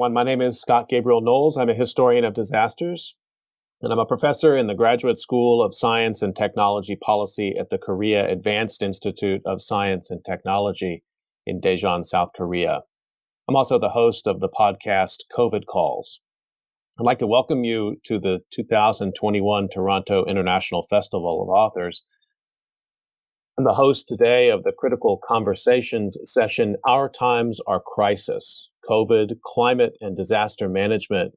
Everyone. My name is Scott Gabriel Knowles. I'm a historian of disasters, and I'm a professor in the Graduate School of Science and Technology Policy at the Korea Advanced Institute of Science and Technology in Daejeon, South Korea. I'm also the host of the podcast COVID Calls. I'd like to welcome you to the 2021 Toronto International Festival of Authors. I'm the host today of the Critical Conversations session Our Times Are Crisis COVID, Climate, and Disaster Management,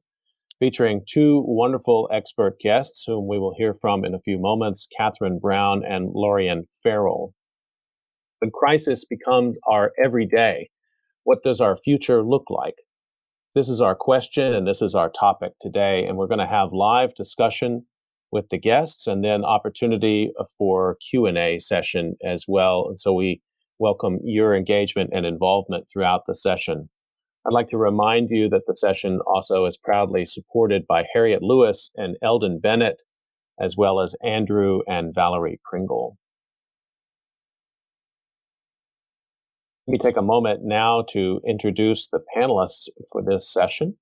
featuring two wonderful expert guests whom we will hear from in a few moments Katherine Browne and Laurian Farrell. When crisis becomes our everyday, what does our future look like? This is our question and this is our topic today, and we're going to have live discussion with the guests and then opportunity for Q&A session as well. And so we welcome your engagement and involvement throughout the session. I'd like to remind you that the session also is proudly supported by Harriet Lewis and Eldon Bennett, as well as Andrew and Valerie Pringle. Let me take a moment now to introduce the panelists for this session.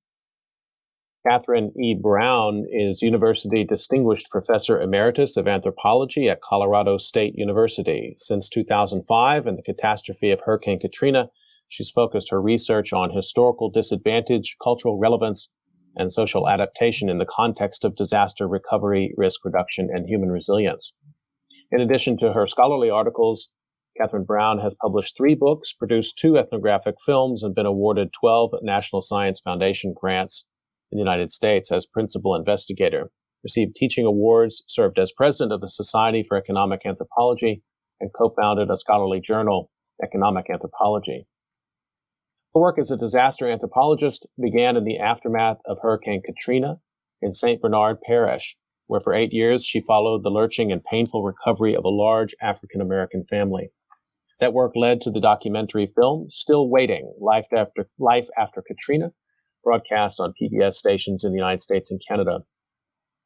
Catherine E. Brown is University Distinguished Professor Emeritus of Anthropology at Colorado State University. Since 2005 and the catastrophe of Hurricane Katrina, She's focused her research on historical disadvantage, cultural relevance, and social adaptation in the context of disaster recovery, risk reduction, and human resilience. In addition to her scholarly articles, Katherine Browne has published three books, produced two ethnographic films, and been awarded 12 National Science Foundation grants in the United States as principal investigator. Received teaching awards, served as president of the Society for Economic Anthropology, and co founded a scholarly journal, Economic Anthropology. Her work as a disaster anthropologist began in the aftermath of Hurricane Katrina in St. Bernard Parish, where for eight years she followed the lurching and painful recovery of a large African American family. That work led to the documentary film Still Waiting Life After, Life After Katrina, broadcast on PBS stations in the United States and Canada.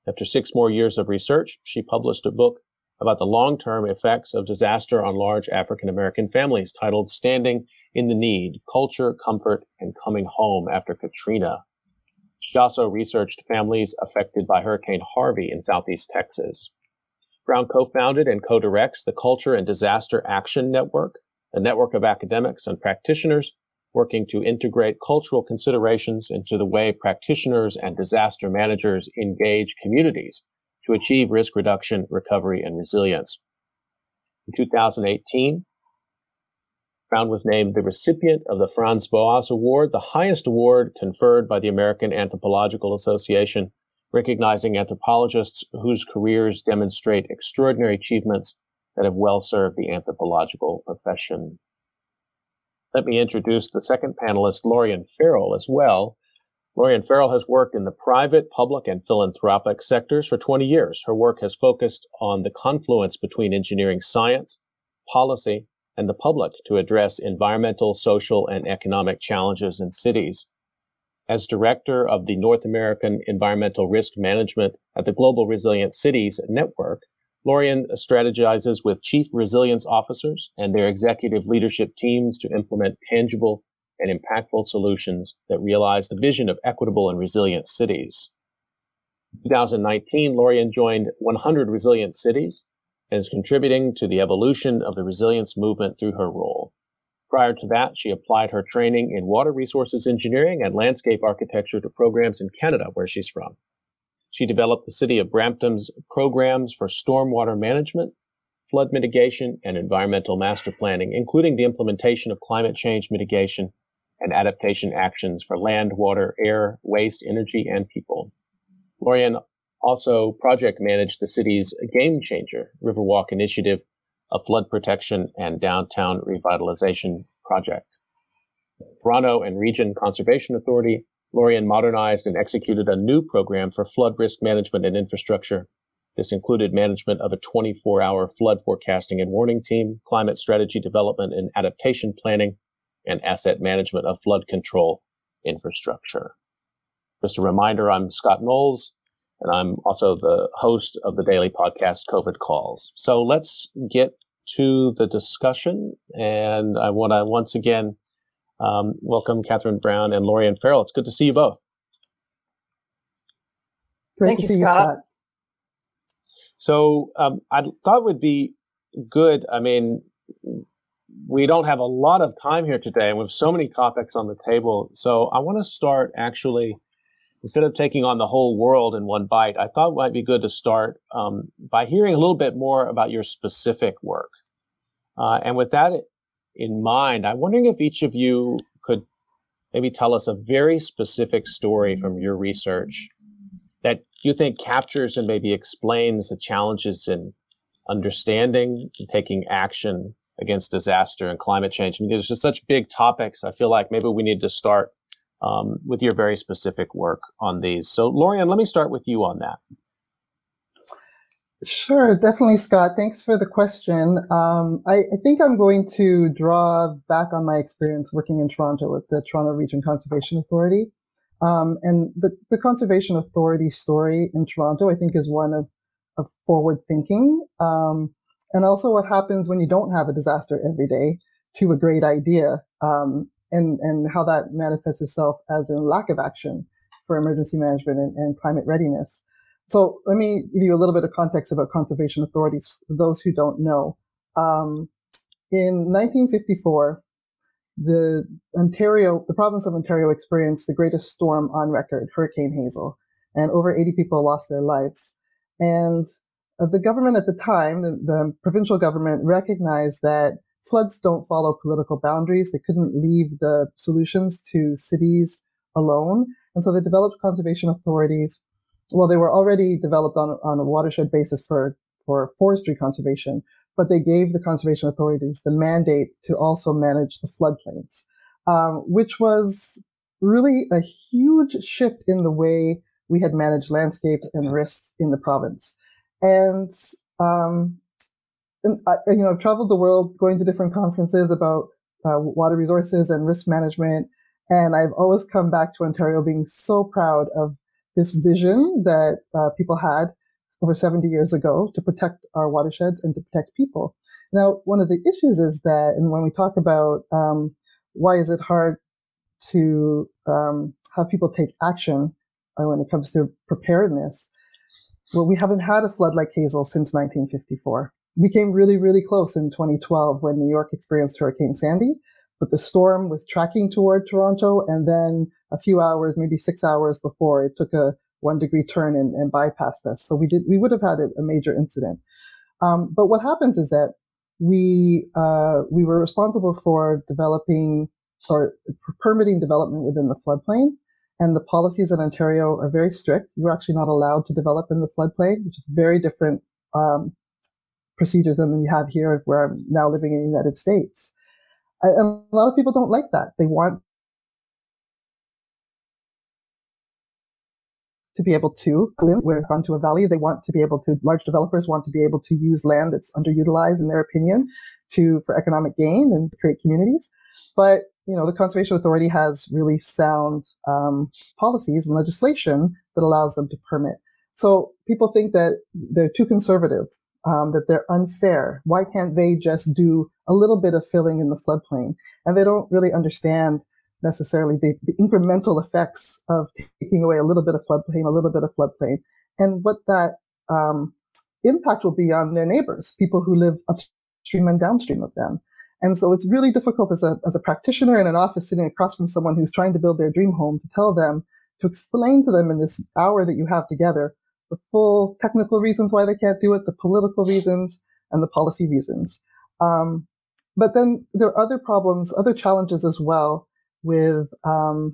After six more years of research, she published a book about the long term effects of disaster on large African American families titled Standing in the Need Culture, Comfort, and Coming Home After Katrina. She also researched families affected by Hurricane Harvey in Southeast Texas. Browne co founded and co directs the Culture and Disaster Action Network, a network of academics and practitioners working to integrate cultural considerations into the way practitioners and disaster managers engage communities to achieve risk reduction, recovery, and resilience. In 2018, Browne was named the recipient of the Franz Boas Award, the highest award conferred by the American Anthropological Association, recognizing anthropologists whose careers demonstrate extraordinary achievements that have well served the anthropological profession. Let me introduce the second panelist, Laurian Farrell, as well. Laurian Farrell has worked in the private, public, and philanthropic sectors for 20 years. Her work has focused on the confluence between engineering science, policy, and the public to address environmental, social, and economic challenges in cities. As director of the North American Environmental Risk Management at the Global Resilient Cities Network, Laurian strategizes with chief resilience officers and their executive leadership teams to implement tangible and impactful solutions that realize the vision of equitable and resilient cities. In 2019, Laurian joined 100 Resilient Cities and is contributing to the evolution of the resilience movement through her role. Prior to that, she applied her training in water resources engineering and landscape architecture to programs in Canada, where she's from. She developed the city of Brampton's programs for stormwater management, flood mitigation, and environmental master planning, including the implementation of climate change mitigation and adaptation actions for land, water, air, waste, energy, and people. Laurian also project managed the city's Game Changer Riverwalk Initiative, a flood protection and downtown revitalization project. Toronto and Region Conservation Authority, Laurian modernized and executed a new program for flood risk management and infrastructure. This included management of a 24 hour flood forecasting and warning team, climate strategy development and adaptation planning, and asset management of flood control infrastructure. Just a reminder, I'm Scott Knowles, and I'm also the host of the daily podcast COVID Calls. So let's get to the discussion. And I want to once again Um, welcome, Katherine Browne and Laurian Farrell. It's good to see you both. Great Thank you, Scott. you, Scott. So um, I thought it would be good. I mean, we don't have a lot of time here today, and we have so many topics on the table. So I want to start actually, instead of taking on the whole world in one bite, I thought it might be good to start um, by hearing a little bit more about your specific work. Uh, and with that in mind, I'm wondering if each of you could maybe tell us a very specific story from your research that you think captures and maybe explains the challenges in understanding and taking action against disaster and climate change. I mean, there's just such big topics. I feel like maybe we need to start um, with your very specific work on these. So, Laurian, let me start with you on that. Sure, definitely, Scott. Thanks for the question. Um, I, I, think I'm going to draw back on my experience working in Toronto with the Toronto Region Conservation Authority. Um, and the, the Conservation Authority story in Toronto, I think, is one of, of forward thinking. Um, and also what happens when you don't have a disaster every day to a great idea, um, and, and how that manifests itself as a lack of action for emergency management and, and climate readiness. So let me give you a little bit of context about conservation authorities for those who don't know. Um, in 1954, the Ontario, the province of Ontario experienced the greatest storm on record, Hurricane Hazel, and over 80 people lost their lives. And uh, the government at the time, the, the, provincial government recognized that floods don't follow political boundaries. They couldn't leave the solutions to cities alone. And so they developed conservation authorities well, they were already developed on, on a watershed basis for, for forestry conservation, but they gave the conservation authorities the mandate to also manage the floodplains, um, which was really a huge shift in the way we had managed landscapes and risks in the province. And, um, and I, you know, I've traveled the world going to different conferences about uh, water resources and risk management. And I've always come back to Ontario being so proud of this vision that uh, people had over 70 years ago to protect our watersheds and to protect people. Now, one of the issues is that, and when we talk about um, why is it hard to um, have people take action uh, when it comes to preparedness, well, we haven't had a flood like Hazel since 1954. We came really, really close in 2012 when New York experienced Hurricane Sandy, but the storm was tracking toward Toronto, and then a few hours, maybe six hours before, it took a one degree turn and, and bypassed us. So we did, we would have had a, a major incident. Um, but what happens is that we uh, we were responsible for developing or permitting development within the floodplain. And the policies in Ontario are very strict. You're actually not allowed to develop in the floodplain, which is very different um, procedures than we have here, where I'm now living in the United States. And a lot of people don't like that. They want to be able to live where onto a valley. They want to be able to, large developers want to be able to use land that's underutilized in their opinion to, for economic gain and create communities. But, you know, the Conservation Authority has really sound um, policies and legislation that allows them to permit. So people think that they're too conservative, um, that they're unfair. Why can't they just do a little bit of filling in the floodplain. And they don't really understand necessarily the, the incremental effects of taking away a little bit of floodplain, a little bit of floodplain, and what that um, impact will be on their neighbors, people who live upstream and downstream of them. And so it's really difficult as a, as a practitioner in an office sitting across from someone who's trying to build their dream home to tell them, to explain to them in this hour that you have together, the full technical reasons why they can't do it, the political reasons, and the policy reasons. Um, but then there are other problems, other challenges as well with um,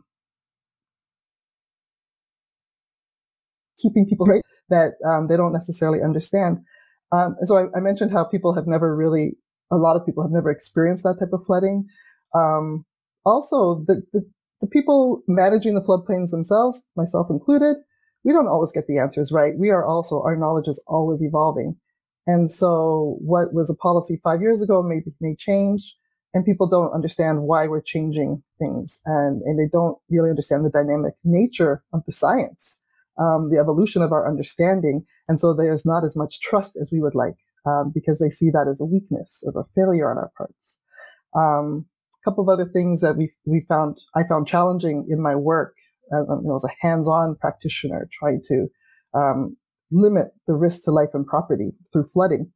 keeping people right that um, they don't necessarily understand. Um, so I, I, mentioned how people have never really, a lot of people have never experienced that type of flooding. Um, also, the, the, the people managing the floodplains themselves, myself included, we don't always get the answers right. We are also, our knowledge is always evolving. And so what was a policy five years ago may, may change and people don't understand why we're changing things and, and they don't really understand the dynamic nature of the science, um, the evolution of our understanding. And so there's not as much trust as we would like um, because they see that as a weakness, as a failure on our parts. Um, a couple of other things that we we found I found challenging in my work uh, you know, as a hands-on practitioner trying to um, limit the risk to life and property through flooding.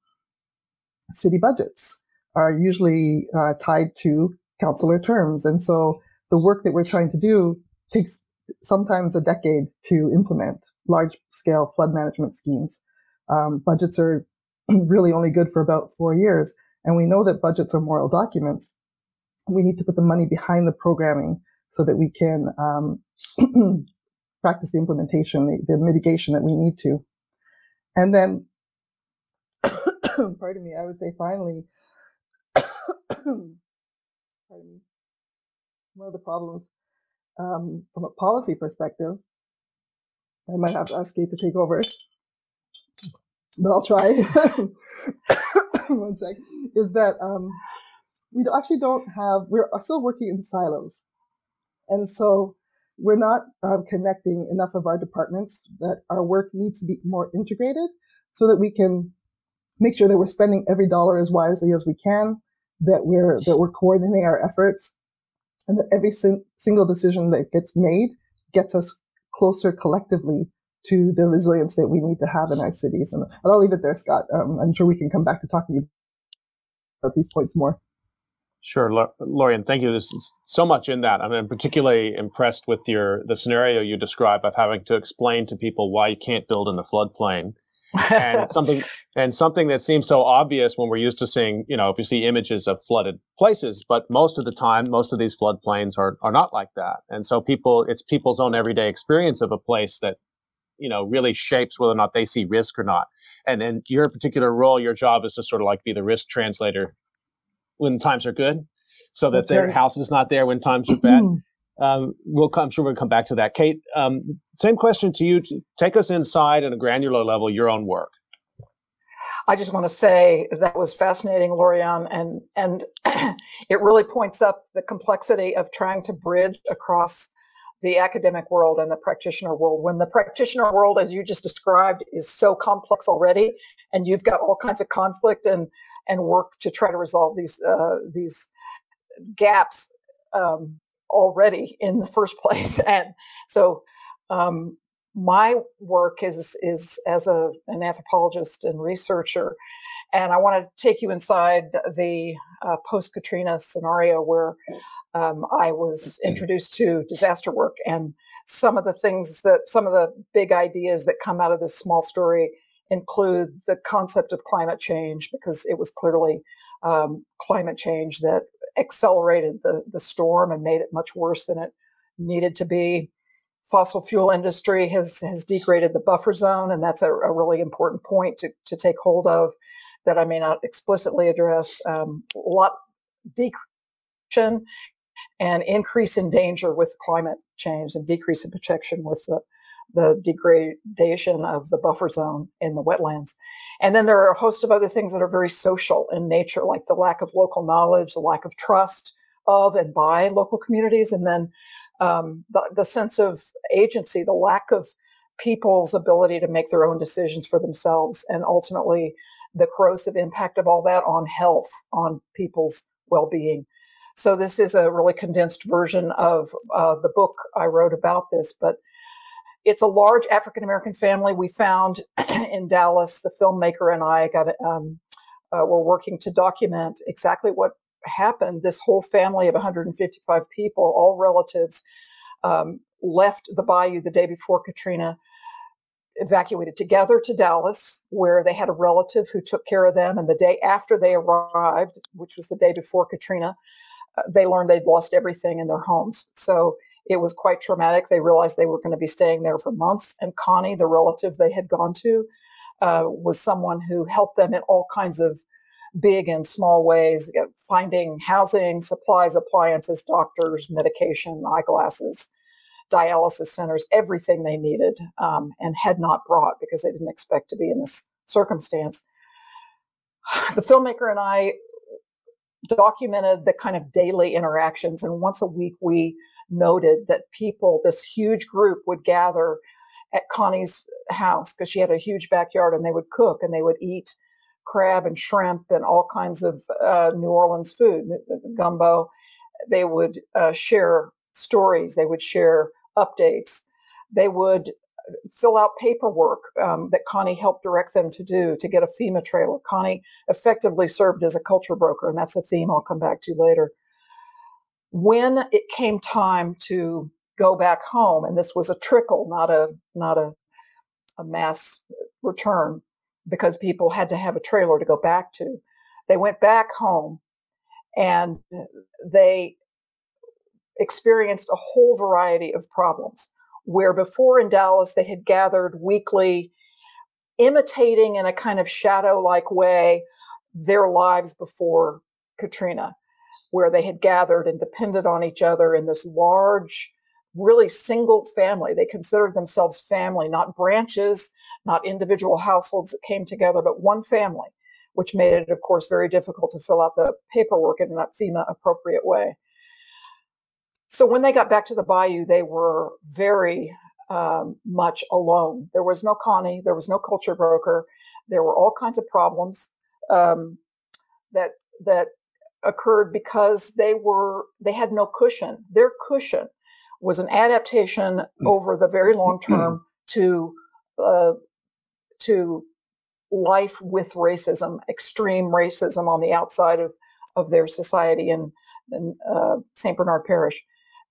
City budgets are usually uh, tied to councillor terms, and so the work that we're trying to do takes sometimes a decade to implement large-scale flood management schemes. Um, budgets are really only good for about four years, and we know that budgets are moral documents. We need to put the money behind the programming so that we can um, practice the implementation, the, the, mitigation that we need to. And then, pardon me, I would say finally, pardon me, one of the problems um, from a policy perspective, I might have to ask Kate to take over, but I'll try. one sec, is that um, we actually don't have, we're still working in silos. And so we're not um, connecting enough of our departments that our work needs to be more integrated so that we can make sure that we're spending every dollar as wisely as we can, that we're, that we're coordinating our efforts and that every sin- single decision that gets made gets us closer collectively to the resilience that we need to have in our cities. And I'll leave it there, Scott. Um, I'm sure we can come back to talking about these points more. Sure, Laurian, thank you. There's so much in that. I'm particularly impressed with your the scenario you describe of having to explain to people why you can't build in the floodplain. and something and something that seems so obvious when we're used to seeing, you know, if you see images of flooded places, but most of the time, most of these floodplains are are not like that. And so people, it's people's own everyday experience of a place that, you know, really shapes whether or not they see risk or not. And in your particular role, your job is to sort of like be the risk translator when times are good, so that That's their right. house is not there when times are bad. um, we'll come, I'm sure we'll come back to that. Kate, um, same question to you. Take us inside at a granular level, your own work. I just want to say that was fascinating, Laurian, and and it really points up the complexity of trying to bridge across the academic world and the practitioner world. When the practitioner world, as you just described, is so complex already, and you've got all kinds of conflict and and work to try to resolve these uh, these gaps um, already in the first place. And so, um, my work is is as a, an anthropologist and researcher, and I want to take you inside the uh, post Katrina scenario where um, I was introduced to disaster work and some of the things that some of the big ideas that come out of this small story include the concept of climate change because it was clearly um, climate change that accelerated the, the storm and made it much worse than it needed to be. Fossil fuel industry has has degraded the buffer zone, and that's a, a really important point to, to take hold of that I may not explicitly address. Um, a lot decrease and increase in danger with climate change and decrease in protection with the the degradation of the buffer zone in the wetlands. And then there are a host of other things that are very social in nature, like the lack of local knowledge, the lack of trust of and by local communities, and then um, the, the sense of agency, the lack of people's ability to make their own decisions for themselves, and ultimately the corrosive impact of all that on health, on people's well being. So, this is a really condensed version of uh, the book I wrote about this, but it's a large African American family. We found in Dallas, the filmmaker and I got um, uh, were working to document exactly what happened. This whole family of 155 people, all relatives, um, left the bayou the day before Katrina, evacuated together to Dallas, where they had a relative who took care of them. And the day after they arrived, which was the day before Katrina, uh, they learned they'd lost everything in their homes. So it was quite traumatic. They realized they were going to be staying there for months. And Connie, the relative they had gone to, uh, was someone who helped them in all kinds of big and small ways, finding housing, supplies, appliances, doctors, medication, eyeglasses, dialysis centers, everything they needed, um, and had not brought because they didn't expect to be in this circumstance. The filmmaker and I documented the kind of daily interactions, and once a week we noted that people, this huge group, would gather at Connie's house because she had a huge backyard and they would cook and they would eat crab and shrimp and all kinds of uh, New Orleans food, gumbo. they would uh, share stories, they would share updates, they would fill out paperwork um, that Connie helped direct them to do to get a FEMA trailer. Connie effectively served as a culture broker, and that's a theme I'll come back to later. When it came time to go back home, and this was a trickle, not a not a, a mass return, because people had to have a trailer to go back to. They went back home, and they experienced a whole variety of problems where before in Dallas they had gathered weekly, imitating in a kind of shadow like way their lives before Katrina, where they had gathered and depended on each other in this large, really single family. They considered themselves family, not branches, not individual households that came together, but one family, which made it, of course, very difficult to fill out the paperwork in that FEMA appropriate way. So when they got back to the bayou, they were very um, much alone. There was no Connie, there was no culture broker. There were all kinds of problems um, that that occurred because they were they had no cushion. Their cushion was an adaptation mm. over the very long mm. term to uh, to life with racism, extreme racism on the outside of of their society in, in uh, St. Bernard Parish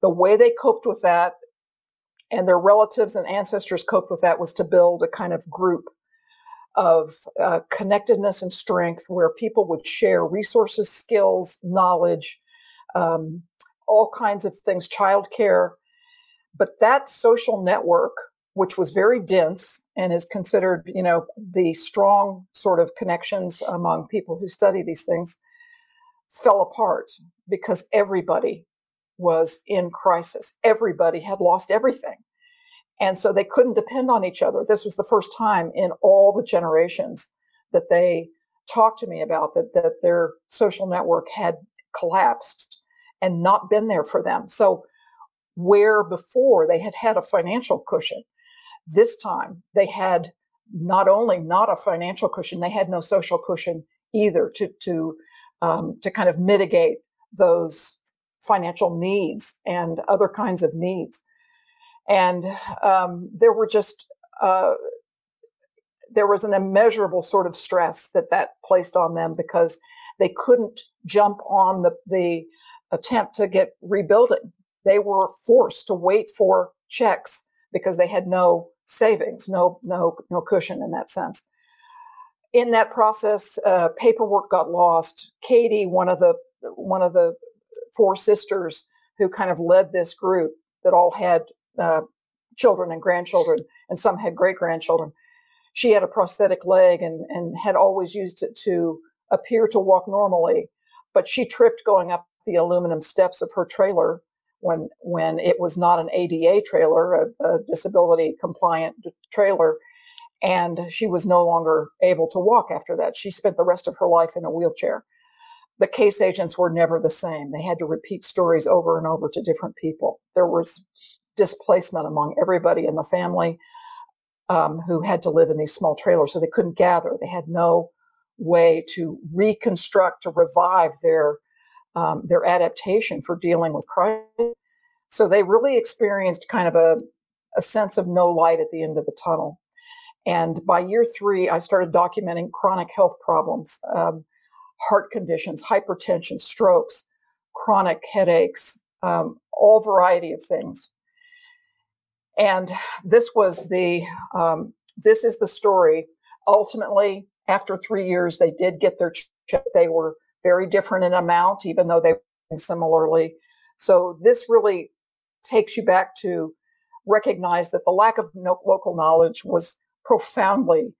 the way they coped with that and their relatives and ancestors coped with that was to build a kind of group of uh, connectedness and strength where people would share resources, skills, knowledge, um, all kinds of things, childcare. But that social network, which was very dense and is considered, you know, the strong sort of connections among people who study these things, fell apart because everybody was in crisis. Everybody had lost everything. And so they couldn't depend on each other. This was the first time in all the generations that they talked to me about that, that their social network had collapsed and not been there for them. So where before they had had a financial cushion, this time they had not only not a financial cushion, they had no social cushion either to to um, to kind of mitigate those financial needs and other kinds of needs. And um, there were just, uh, there was an immeasurable sort of stress that that placed on them because they couldn't jump on the, the attempt to get rebuilding. They were forced to wait for checks because they had no savings, no, no, no cushion in that sense. In that process, uh, paperwork got lost. Katie, one of the one of the four sisters who kind of led this group that all had uh, children and grandchildren, and some had great grandchildren. She had a prosthetic leg and, and had always used it to appear to walk normally, but she tripped going up the aluminum steps of her trailer when when it was not an ADA trailer, a, a disability compliant trailer, and she was no longer able to walk after that. She spent the rest of her life in a wheelchair the case agents were never the same. They had to repeat stories over and over to different people. There was displacement among everybody in the family um, who had to live in these small trailers, so they couldn't gather. They had no way to reconstruct, to revive their um, their adaptation for dealing with crisis. So they really experienced kind of a, a sense of no light at the end of the tunnel. And by year three, I started documenting chronic health problems. Um, heart conditions, hypertension, strokes, chronic headaches, um, all variety of things. And this was the um, this is the story. Ultimately, after three years, they did get their check. They were very different in amount, even though they were similarly. So this really takes you back to recognize that the lack of no- local knowledge was profoundly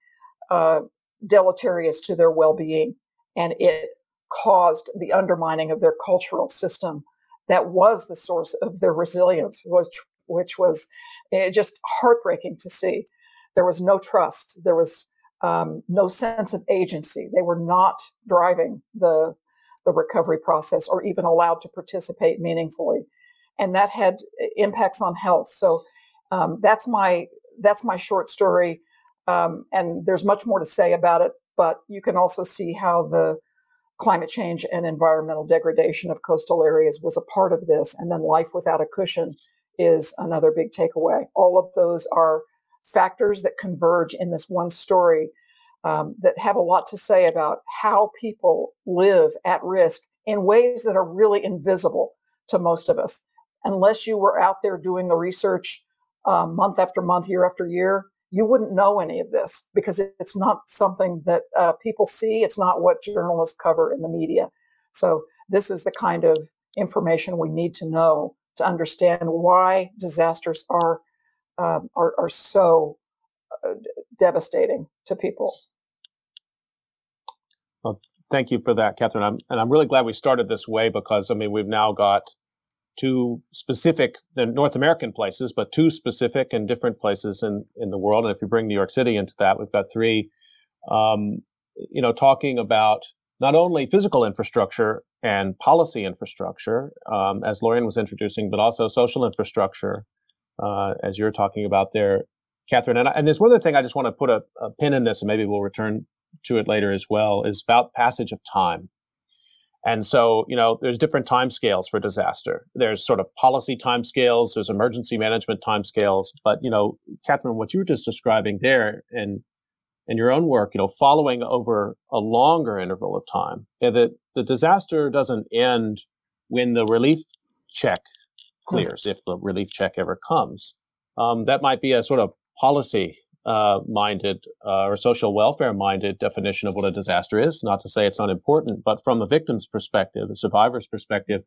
uh, deleterious to their well-being and it caused the undermining of their cultural system that was the source of their resilience, which which was eh, just heartbreaking to see. There was no trust. There was um, no sense of agency. They were not driving the the recovery process or even allowed to participate meaningfully, and that had eh, impacts on health. So um, that's my that's my short story, um, and there's much more to say about it but you can also see how the climate change and environmental degradation of coastal areas was a part of this. And then life without a cushion is another big takeaway. All of those are factors that converge in this one story um, that have a lot to say about how people live at risk in ways that are really invisible to most of us. Unless you were out there doing the research uh, month after month, year after year, you wouldn't know any of this because it's not something that uh, people see. It's not what journalists cover in the media. So this is the kind of information we need to know to understand why disasters are um, are, are, so uh, devastating to people. Well, thank you for that, Katherine. I'm, and I'm really glad we started this way because I mean we've now got two specific the North American places, but two specific and different places in in the world. And if you bring New York City into that, we've got three. Um, you know, talking about not only physical infrastructure and policy infrastructure, um, as Laurian was introducing, but also social infrastructure, uh, as you're talking about there, Katherine. And, and there's one other thing I just want to put a, a pin in this, and maybe we'll return to it later as well, is about passage of time. And so, you know, there's different time scales for disaster. There's sort of policy time scales, there's emergency management time scales. But, you know, Katherine, what you were just describing there and in your own work, you know, following over a longer interval of time, that the disaster doesn't end when the relief check hmm. clears, if the relief check ever comes. Um, that might be a sort of policy uh, minded uh, or social welfare minded definition of what a disaster is. Not to say it's unimportant, but from the victim's perspective, the survivor's perspective,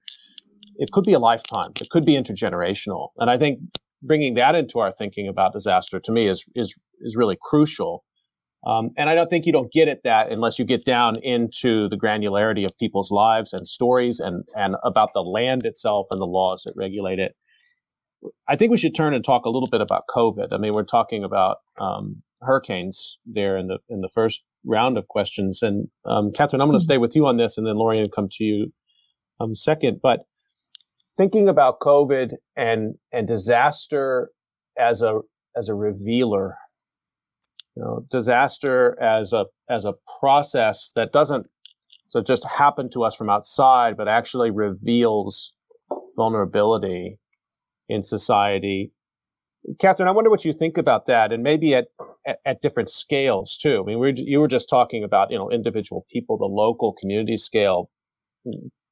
it could be a lifetime. It could be intergenerational. And I think bringing that into our thinking about disaster to me is is is really crucial. Um, and I don't think you don't get at that unless you get down into the granularity of people's lives and stories and and about the land itself and the laws that regulate it. I think we should turn and talk a little bit about COVID. I mean, we're talking about um, hurricanes there in the in the first round of questions, and um, Katherine, I'm going to mm-hmm. stay with you on this, and then Laurian come to you um, second. But thinking about COVID and and disaster as a as a revealer, you know, disaster as a as a process that doesn't so just happen to us from outside, but actually reveals vulnerability in society. Katherine, I wonder what you think about that, and maybe at, at, at different scales too. I mean, we you were just talking about you know individual people, the local community scale,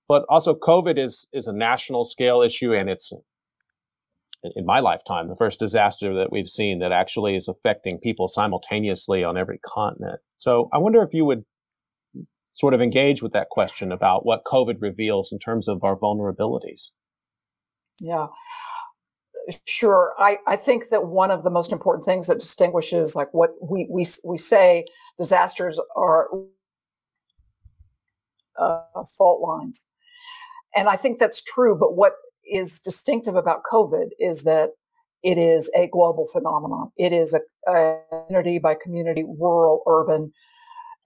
but also COVID is is a national scale issue, and it's in my lifetime the first disaster that we've seen that actually is affecting people simultaneously on every continent. So I wonder if you would sort of engage with that question about what COVID reveals in terms of our vulnerabilities. Yeah. Sure. I, I think that one of the most important things that distinguishes like what we, we, we say disasters are uh, fault lines. And I think that's true. But what is distinctive about COVID is that it is a global phenomenon. It is a, a community by community, rural, urban,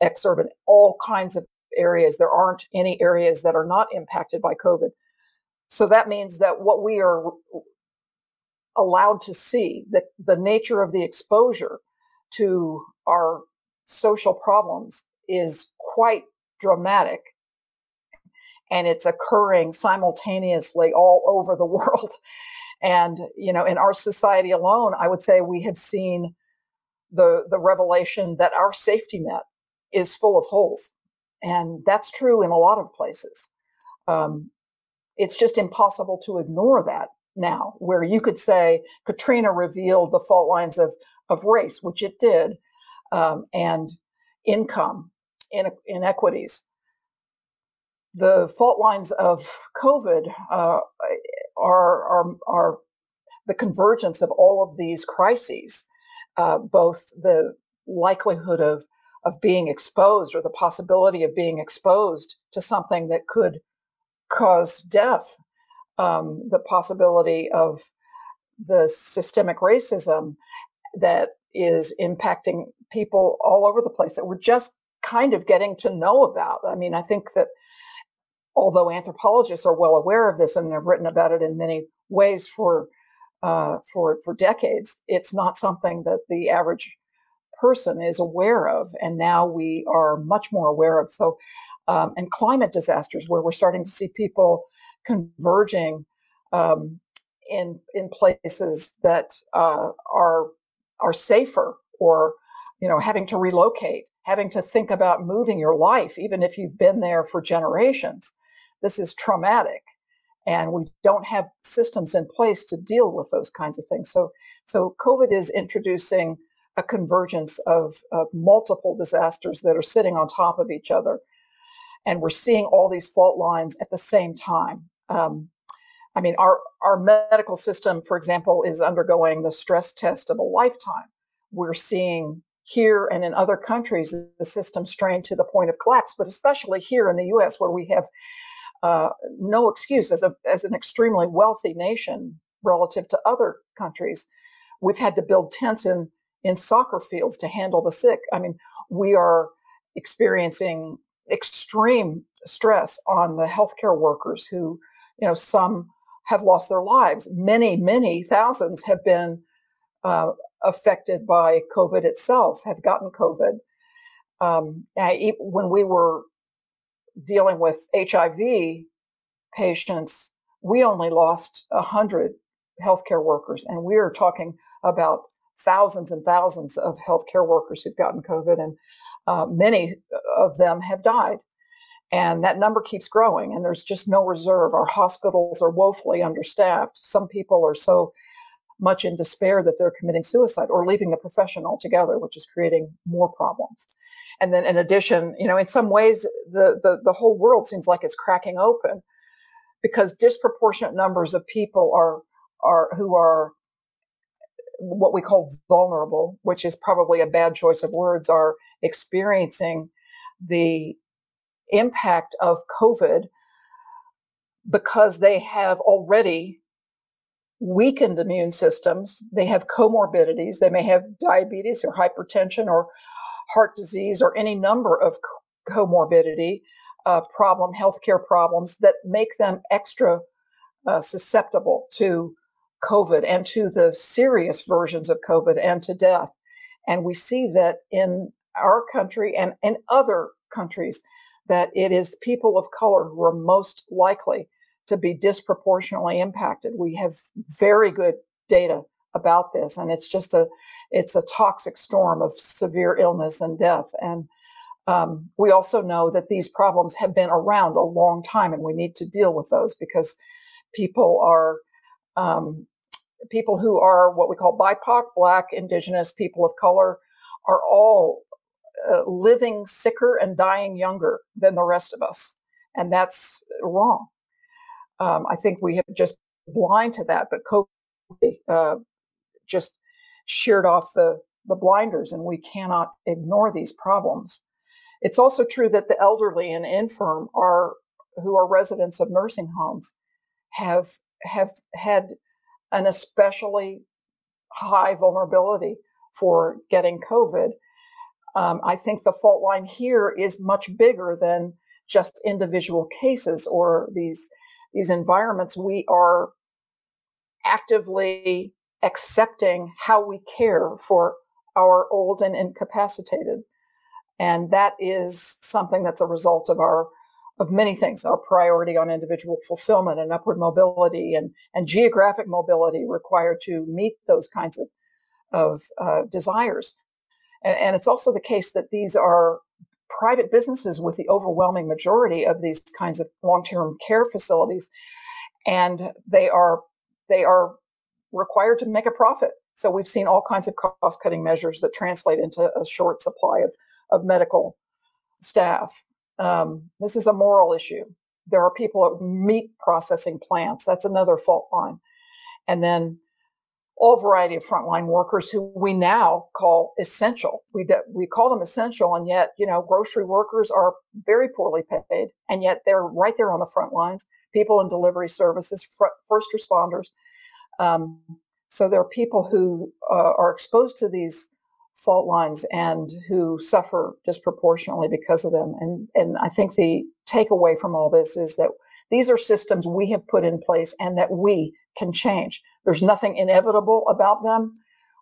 exurban, all kinds of areas. There aren't any areas that are not impacted by COVID. So that means that what we are allowed to see, that the nature of the exposure to our social problems is quite dramatic. And it's occurring simultaneously all over the world. And, you know, in our society alone, I would say we have seen the, the revelation that our safety net is full of holes. And that's true in a lot of places. Um, it's just impossible to ignore that now, where you could say Katrina revealed the fault lines of, of race, which it did, um, and income in, inequities. The fault lines of COVID uh, are, are, are the convergence of all of these crises, uh, both the likelihood of of being exposed or the possibility of being exposed to something that could cause death, um, the possibility of the systemic racism that is impacting people all over the place that we're just kind of getting to know about. I mean, I think that although anthropologists are well aware of this and have written about it in many ways for uh, for for decades, it's not something that the average person is aware of, and now we are much more aware of. So, um, and climate disasters, where we're starting to see people converging um, in in places that uh, are are safer or you know having to relocate having to think about moving your life even if you've been there for generations this is traumatic and we don't have systems in place to deal with those kinds of things so so covid is introducing a convergence of, of multiple disasters that are sitting on top of each other and we're seeing all these fault lines at the same time um, I mean, our, our medical system, for example, is undergoing the stress test of a lifetime. We're seeing here and in other countries the system strained to the point of collapse, but especially here in the US, where we have uh, no excuse as, a, as an extremely wealthy nation relative to other countries. We've had to build tents in, in soccer fields to handle the sick. I mean, we are experiencing extreme stress on the healthcare workers who, you know, some have lost their lives. Many, many thousands have been uh, affected by COVID itself, have gotten COVID. Um, I, when we were dealing with HIV patients, we only lost 100 healthcare workers, and we are talking about thousands and thousands of healthcare workers who've gotten COVID, and uh, many of them have died. And that number keeps growing, and there's just no reserve. Our hospitals are woefully understaffed. Some people are so much in despair that they're committing suicide or leaving the profession altogether, which is creating more problems. And then, in addition, you know, in some ways, the, the, the whole world seems like it's cracking open because disproportionate numbers of people are are who are what we call vulnerable, which is probably a bad choice of words, are experiencing the impact of COVID because they have already weakened immune systems. They have comorbidities. They may have diabetes or hypertension or heart disease or any number of comorbidity uh, problem, healthcare problems that make them extra uh, susceptible to COVID and to the serious versions of COVID and to death. And we see that in our country and in other countries that it is people of color who are most likely to be disproportionately impacted. We have very good data about this, and it's just a it's a toxic storm of severe illness and death. And um, we also know that these problems have been around a long time, and we need to deal with those because people are um, people who are what we call BIPOC, Black, Indigenous, people of color, are all uh, living sicker and dying younger than the rest of us. And that's wrong. Um, I think we have just blind to that, but COVID uh, just sheared off the, the blinders, and we cannot ignore these problems. It's also true that the elderly and infirm are who are residents of nursing homes have have had an especially high vulnerability for getting COVID um, I think the fault line here is much bigger than just individual cases or these these environments. We are actively accepting how we care for our old and incapacitated, and that is something that's a result of our of many things our priority on individual fulfillment and upward mobility and, and geographic mobility required to meet those kinds of, of uh, desires. And, and it's also the case that these are private businesses with the overwhelming majority of these kinds of long-term care facilities and they are they are required to make a profit so we've seen all kinds of cost cutting measures that translate into a short supply of, of medical staff um, this is a moral issue there are people at meat processing plants that's another fault line and then all variety of frontline workers who we now call essential. We de- we call them essential, and yet you know grocery workers are very poorly paid, and yet they're right there on the front lines. People in delivery services, fr- first responders. Um, so there are people who uh, are exposed to these fault lines and who suffer disproportionately because of them. And and I think the takeaway from all this is that these are systems we have put in place and that we can change. There's nothing inevitable about them.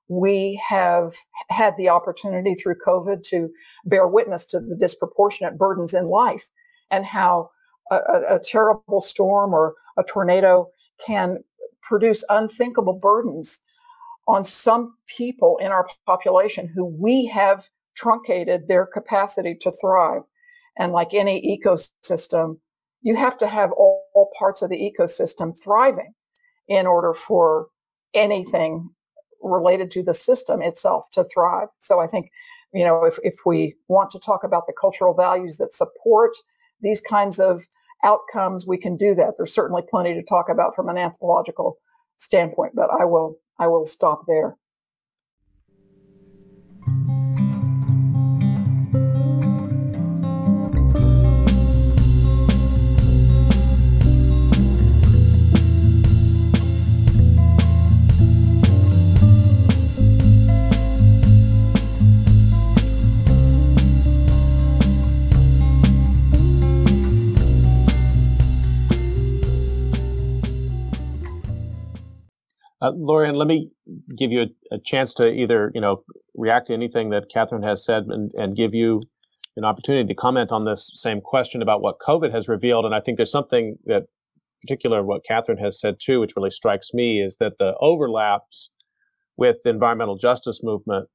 We have had the opportunity through COVID to bear witness to the disproportionate burdens in life. and how a, a, a terrible storm or a tornado can produce unthinkable burdens on some people in our population who we have truncated their capacity to thrive. And like any ecosystem, you have to have all, all parts of the ecosystem thriving in order for anything related to the system itself to thrive. So I think, you know, if, if we want to talk about the cultural values that support these kinds of outcomes, we can do that. There's certainly plenty to talk about from an anthropological standpoint, but I will I will stop there. Uh, Laurian, let me give you a, a, chance to either, you know, react to anything that Katherine has said and, and give you an opportunity to comment on this same question about what COVID has revealed. And I think there's something that, particular what Katherine has said too, which really strikes me, is that the overlaps with the environmental justice movement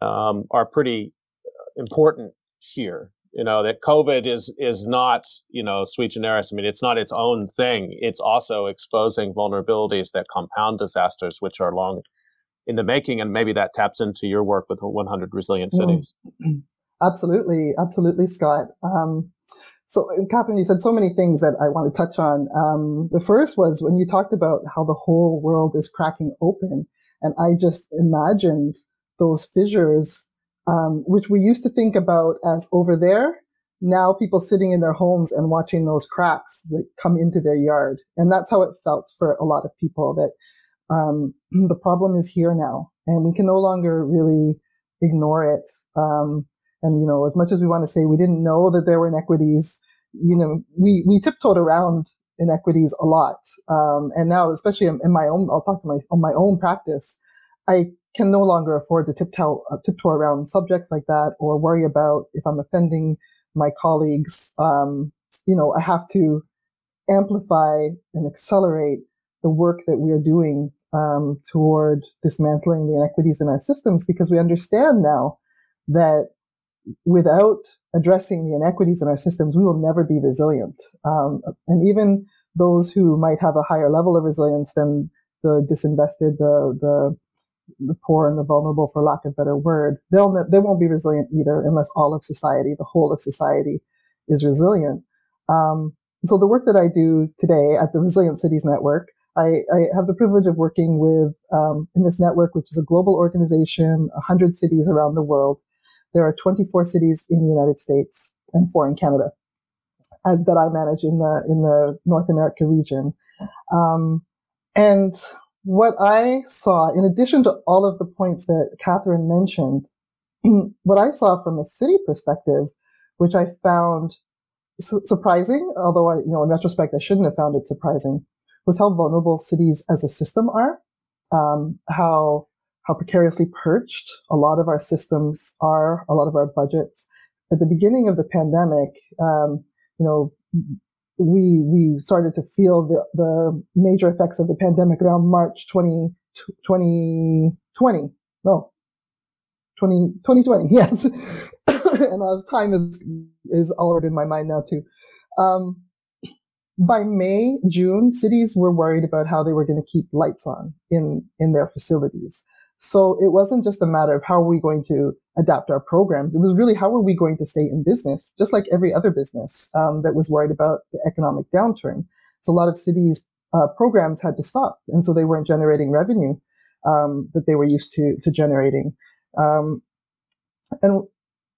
um, are pretty uh, important here you know that covid is is not you know sui generis. I mean it's not its own thing. It's also exposing vulnerabilities that compound disasters which are long in the making and maybe that taps into your work with 100 resilient mm. cities. Absolutely. Absolutely scott. Um, so Katherine you said so many things that i want to touch on. Um, the first was when you talked about how the whole world is cracking open and i just imagined those fissures um, which we used to think about as over there. Now people sitting in their homes and watching those cracks that come into their yard. And that's how it felt for a lot of people that um, the problem is here now and we can no longer really ignore it. Um, and, you know, as much as we want to say we didn't know that there were inequities, you know, we, we tiptoed around inequities a lot. Um, and now, especially in, in, my own, I'll talk to my, on my own practice. I can no longer afford to tiptoe, uh, tiptoe around subjects like that or worry about if I'm offending my colleagues. Um, you know, I have to amplify and accelerate the work that we are doing um, toward dismantling the inequities in our systems because we understand now that without addressing the inequities in our systems, we will never be resilient. Um, and even those who might have a higher level of resilience than the disinvested, the the the poor and the vulnerable, for lack of better word, they'll they won't be resilient either unless all of society, the whole of society, is resilient. Um, so the work that I do today at the Resilient Cities Network, I, I have the privilege of working with um, in this network, which is a global organization, 100 cities around the world. There are 24 cities in the United States and four in Canada uh, that I manage in the in the North America region. Um, and what I saw, in addition to all of the points that Katherine mentioned, what I saw from a city perspective, which I found su- surprising, although I, you know, in retrospect, I shouldn't have found it surprising, was how vulnerable cities as a system are, um, how how precariously perched a lot of our systems are, a lot of our budgets. At the beginning of the pandemic, um, you know, we we started to feel the the major effects of the pandemic around March 20, 2020. No, 20, 2020, yes. and time is is altered in my mind now too. Um, by May, June, cities were worried about how they were going to keep lights on in in their facilities. So it wasn't just a matter of how are we going to adapt our programs. It was really how are we going to stay in business, just like every other business um, that was worried about the economic downturn. So a lot of cities' uh, programs had to stop, and so they weren't generating revenue um, that they were used to to generating. Um, and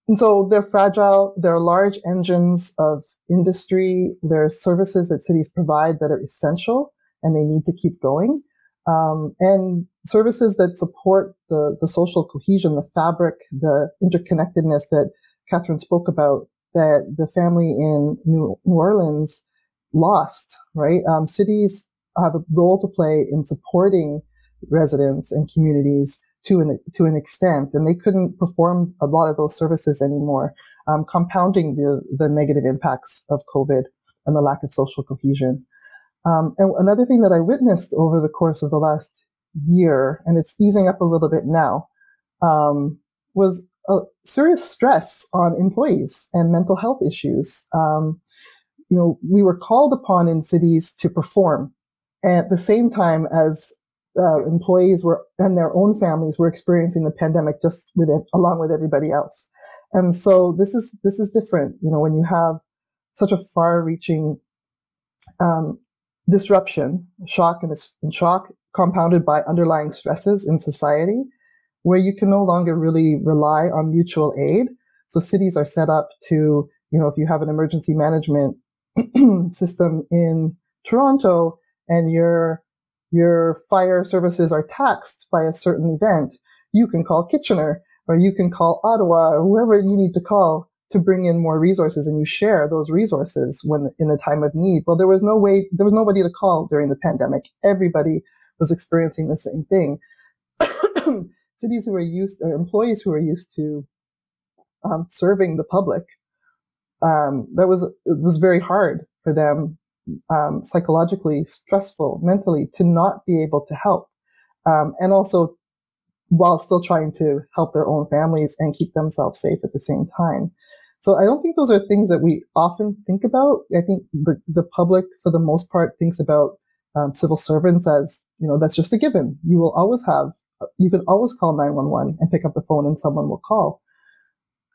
and so they're fragile. They're large engines of industry. They're services that cities provide that are essential and they need to keep going. Um, and services that support the, the social cohesion, the fabric, the interconnectedness that Katherine spoke about that the family in New, Orleans lost, right? Um, cities have a role to play in supporting residents and communities to an, to an extent, and they couldn't perform a lot of those services anymore. um, compounding the, the negative impacts of COVID and the lack of social cohesion. Um, and another thing that I witnessed over the course of the last year, and it's easing up a little bit now, um, was a serious stress on employees and mental health issues. Um, you know, we were called upon in cities to perform at the same time as uh, employees were and their own families were experiencing the pandemic just with it, along with everybody else. And so this is this is different. You know, when you have such a far-reaching um, disruption, shock and, and shock compounded by underlying stresses in society, where you can no longer really rely on mutual aid. So cities are set up to, you know, if you have an emergency management system in Toronto and your your fire services are taxed by a certain event, you can call Kitchener or you can call Ottawa or whoever you need to call to bring in more resources and you share those resources when in a time of need. Well, there was no way, there was nobody to call during the pandemic. Everybody was experiencing the same thing. Cities who are used, or employees who are used to um, serving the public, um, that was, it was very hard for them, um, psychologically stressful, mentally to not be able to help. Um, and also while still trying to help their own families and keep themselves safe at the same time. So I don't think those are things that we often think about. I think the, the public, for the most part, thinks about um, civil servants as, you know, that's just a given. You will always have, you can always call 911 and pick up the phone and someone will call.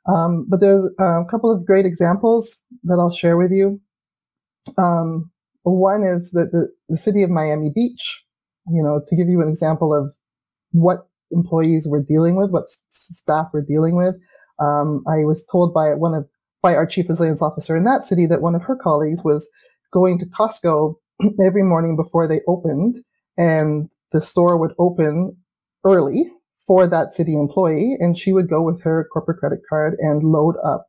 Um, but there's a couple of great examples that I'll share with you. Um, one is that the, the city of Miami Beach, you know, to give you an example of what employees were dealing with, what staff were dealing with. Um, I was told by one of by our chief resilience officer in that city that one of her colleagues was going to Costco every morning before they opened, and the store would open early for that city employee, and she would go with her corporate credit card and load up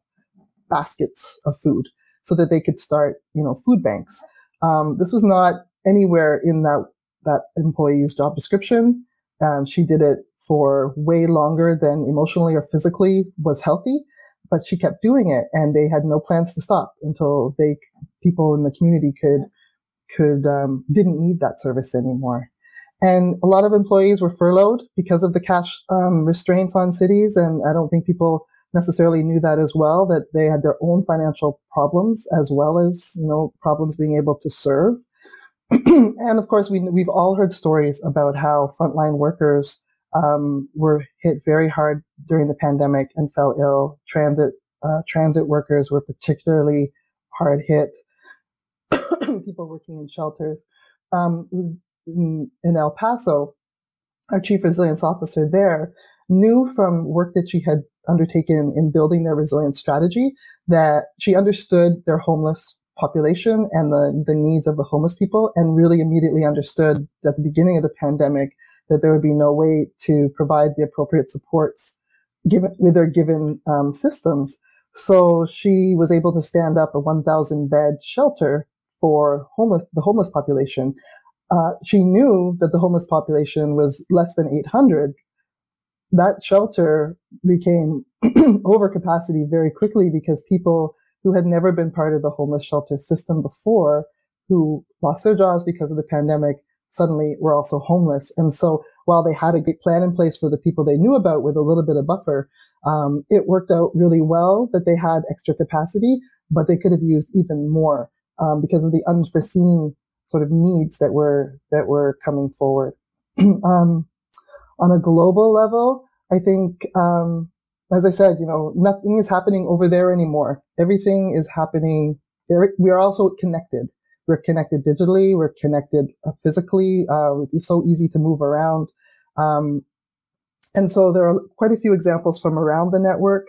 baskets of food so that they could start, you know, food banks. Um, this was not anywhere in that that employee's job description. Um, she did it for way longer than emotionally or physically was healthy, but she kept doing it and they had no plans to stop until they, people in the community could, could, um, didn't need that service anymore. And a lot of employees were furloughed because of the cash um, restraints on cities. And I don't think people necessarily knew that as well, that they had their own financial problems as well as, you know, problems being able to serve. and of course, we, we've all heard stories about how frontline workers um, were hit very hard during the pandemic and fell ill. Transit uh, transit workers were particularly hard hit. People working in shelters. Um, in, in El Paso, our chief resilience officer there knew from work that she had undertaken in building their resilience strategy that she understood their homeless population and the, the needs of the homeless people and really immediately understood at the beginning of the pandemic that there would be no way to provide the appropriate supports given with their given um, systems. So she was able to stand up a 1,000 bed shelter for homeless, the homeless population. Uh, she knew that the homeless population was less than 800. That shelter became over capacity very quickly because people who had never been part of the homeless shelter system before, who lost their jobs because of the pandemic, suddenly were also homeless. And so while they had a good plan in place for the people they knew about with a little bit of buffer, um, it worked out really well that they had extra capacity, but they could have used even more um, because of the unforeseen sort of needs that were that were coming forward. um, on a global level, I think, um, as I said, you know, nothing is happening over there anymore. Everything is happening. We are also connected. We're connected digitally. We're connected uh, physically. Uh, it's so easy to move around. Um, and so there are quite a few examples from around the network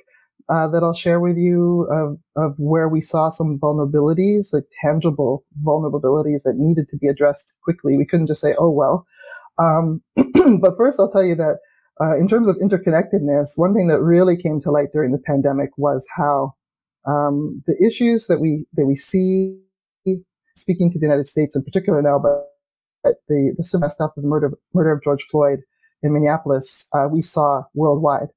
uh, that I'll share with you of, of where we saw some vulnerabilities, like tangible vulnerabilities that needed to be addressed quickly. We couldn't just say, oh, well. Um, but first, I'll tell you that uh, in terms of interconnectedness, one thing that really came to light during the pandemic was how um, the issues that we that we see speaking to the United States in particular now, but the, the civil after the murder, murder of George Floyd in Minneapolis, uh, we saw worldwide.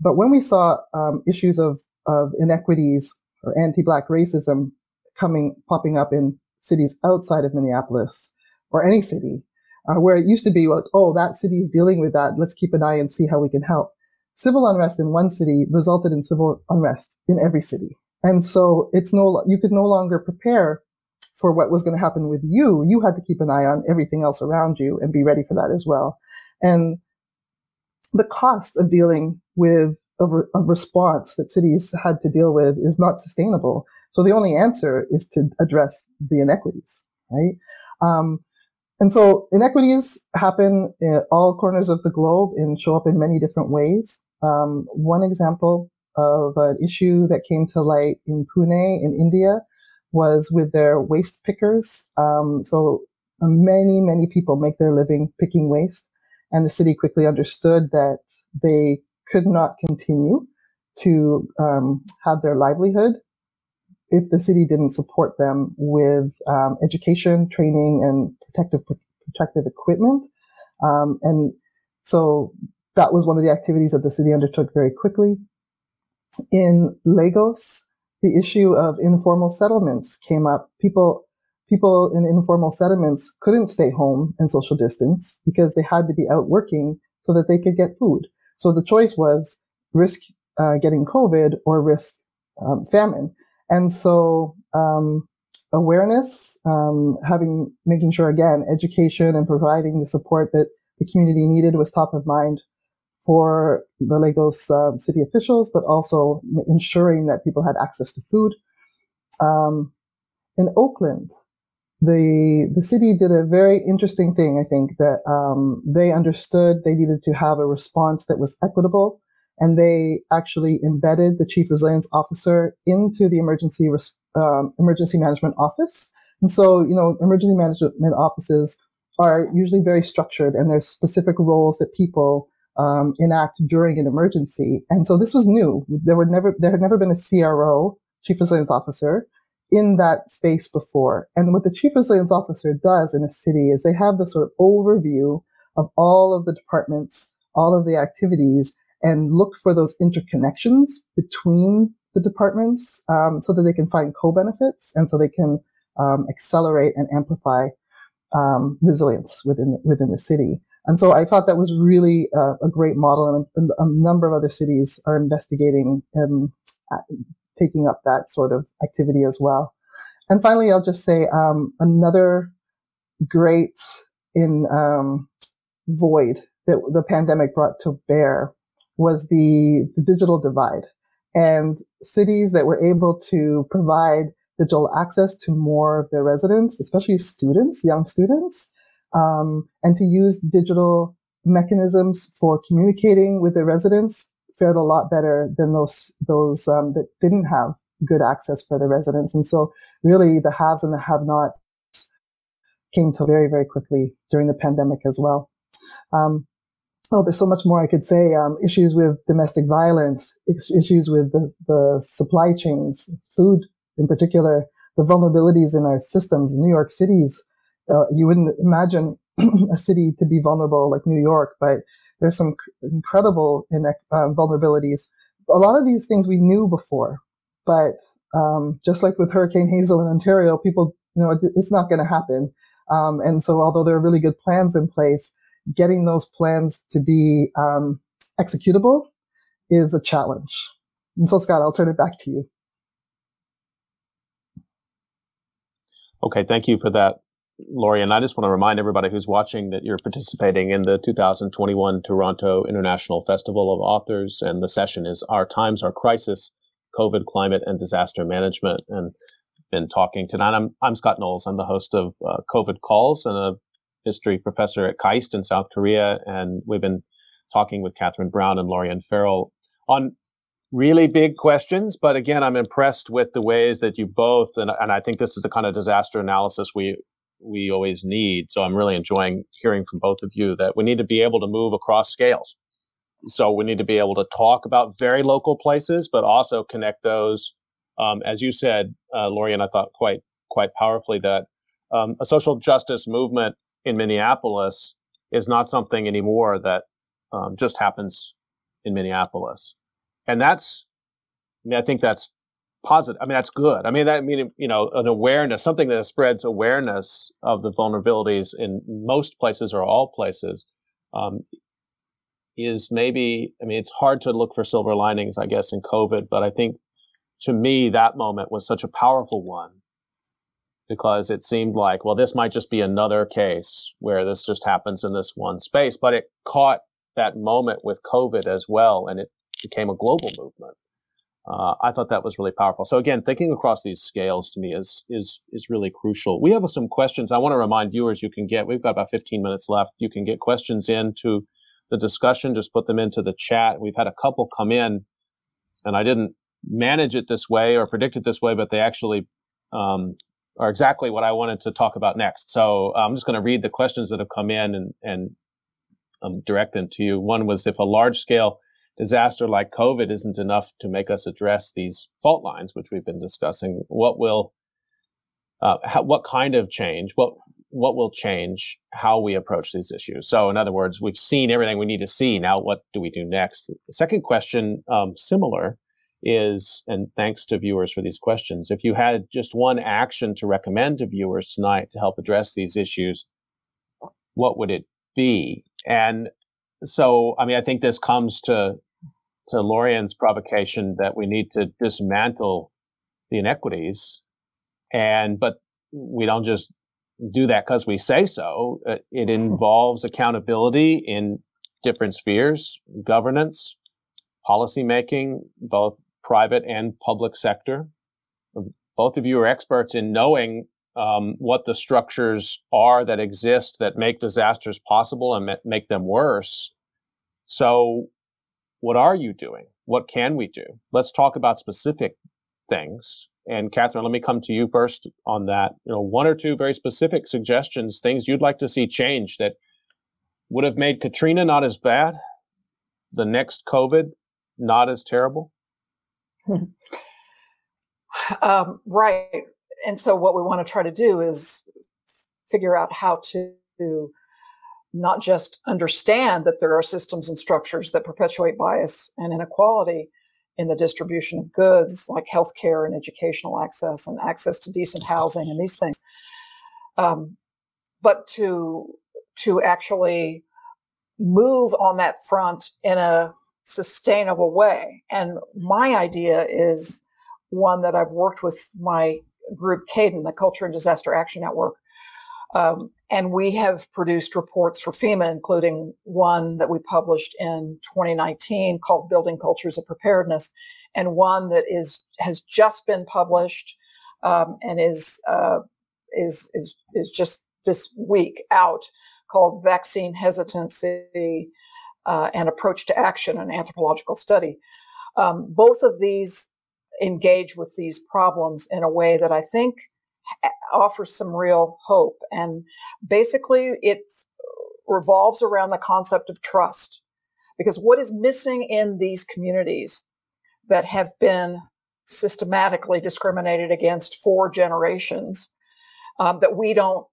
But when we saw um, issues of, of inequities or anti-black racism coming popping up in cities outside of Minneapolis or any city, uh, where it used to be like, oh, that city is dealing with that. Let's keep an eye and see how we can help. Civil unrest in one city resulted in civil unrest in every city. And so it's no, you could no longer prepare for what was going to happen with you. You had to keep an eye on everything else around you and be ready for that as well. And the cost of dealing with a, re- a response that cities had to deal with is not sustainable. So the only answer is to address the inequities, right? Um, and so inequities happen in all corners of the globe and show up in many different ways. Um, one example of an issue that came to light in Pune in India was with their waste pickers. Um, so many, many people make their living picking waste. And the city quickly understood that they could not continue to um, have their livelihood if the city didn't support them with um, education, training, and protective protective equipment. Um, and so that was one of the activities that the city undertook very quickly. In Lagos, the issue of informal settlements came up. People people in informal settlements couldn't stay home and social distance because they had to be out working so that they could get food. So the choice was risk uh, getting COVID or risk um, famine. And so um, awareness, um, having making sure again education and providing the support that the community needed was top of mind for the Lagos uh, city officials, but also ensuring that people had access to food. Um, in Oakland, the the city did a very interesting thing. I think that um, they understood they needed to have a response that was equitable, and they actually embedded the chief resilience officer into the emergency um, emergency management office. And so, you know, emergency management offices are usually very structured, and there's specific roles that people um, enact during an emergency. And so this was new. There were never there had never been a CRO, chief resilience officer in that space before. And what the chief resilience officer does in a city is they have this sort of overview of all of the departments, all of the activities, and look for those interconnections between the departments um, so that they can find co-benefits and so they can um, accelerate and amplify um, resilience within within the city. And so I thought that was really uh, a great model, and a, a, number of other cities are investigating um, taking up that sort of activity as well. And finally, I'll just say um, another great in um, void that the pandemic brought to bear was the, the digital divide and cities that were able to provide digital access to more of their residents, especially students, young students, um, and to use digital mechanisms for communicating with their residents fared a lot better than those those um, that didn't have good access for the residents. And so, really, the haves and the have-nots came to very very quickly during the pandemic as well. Um, oh, there's so much more I could say. Um, issues with domestic violence, issues with the, the supply chains, food in particular, the vulnerabilities in our systems. New York City's, uh, you wouldn't imagine a city to be vulnerable like New York, but there's some incredible uh, vulnerabilities. A lot of these things we knew before, but um, just like with Hurricane Hazel in Ontario, people, you know, it's not going to happen. Um, and so, although there are really good plans in place, getting those plans to be um, executable is a challenge. And so, Scott, I'll turn it back to you. Okay, thank you for that Lori, and I just want to remind everybody who's watching that you're participating in the 2021 Toronto International Festival of Authors, and the session is Our Times, Our Crisis, COVID, Climate, and Disaster Management. And been talking tonight. I'm, I'm Scott Knowles. I'm the host of uh, COVID Calls and a history professor at KAIST in South Korea. And we've been talking with Katherine Browne and Laurian Farrell on really big questions. But again, I'm impressed with the ways that you both, and, and I think this is the kind of disaster analysis we we always need. So I'm really enjoying hearing from both of you that we need to be able to move across scales. So we need to be able to talk about very local places, but also connect those. Um, as you said, uh, Lori, and I thought quite quite powerfully that um, a social justice movement in Minneapolis is not something anymore that um, just happens in Minneapolis, and that's I mean, I think that's positive. I mean, that's good. I mean, that I mean, you know, an awareness, something that spreads awareness of the vulnerabilities in most places or all places, um, is maybe. I mean, it's hard to look for silver linings, I guess, in COVID, but I think to me that moment was such a powerful one because it seemed like, well, this might just be another case where this just happens in this one space, but it caught that moment with COVID as well, and it became a global movement. Uh, I thought that was really powerful. So again, thinking across these scales to me is is is really crucial. We have some questions. I want to remind viewers you can get. We've got about 15 minutes left. You can get questions into the discussion. Just put them into the chat. We've had a couple come in, and I didn't manage it this way or predict it this way, but they actually um, are exactly what I wanted to talk about next. So I'm just going to read the questions that have come in and and um, direct them to you. One was if a large scale disaster like COVID isn't enough to make us address these fault lines, which we've been discussing. What will, uh, how, what kind of change? What what will change how we approach these issues? So, in other words, we've seen everything we need to see. Now, what do we do next? The second question, um, similar, is, and thanks to viewers for these questions. If you had just one action to recommend to viewers tonight to help address these issues, what would it be? And so, I mean, I think this comes to to Laurian's provocation that we need to dismantle the inequities, and but we don't just do that because we say so. Uh, it involves accountability in different spheres, governance, policymaking, both private and public sector. Both of you are experts in knowing um, what the structures are that exist that make disasters possible and make them worse. So what are you doing? What can we do? Let's talk about specific things. And Katherine, let me come to you first on that. You know, one or two very specific suggestions, things you'd like to see change that would have made Katrina not as bad, the next COVID not as terrible. um, right. And so, what we want to try to do is figure out how to not just understand that there are systems and structures that perpetuate bias and inequality in the distribution of goods like healthcare and educational access and access to decent housing and these things um, but to to actually move on that front in a sustainable way. And my idea is one that i've worked with my group CADAN, the culture and disaster action network um, and we have produced reports for FEMA, including one that we published in 2019 called Building Cultures of Preparedness, and one that is has just been published um, and is, uh, is is is just this week out called Vaccine Hesitancy uh, and Approach to Action: An Anthropological Study. Um, both of these engage with these problems in a way that I think offers some real hope. And basically, it revolves around the concept of trust. Because what is missing in these communities that have been systematically discriminated against for generations um, that we don't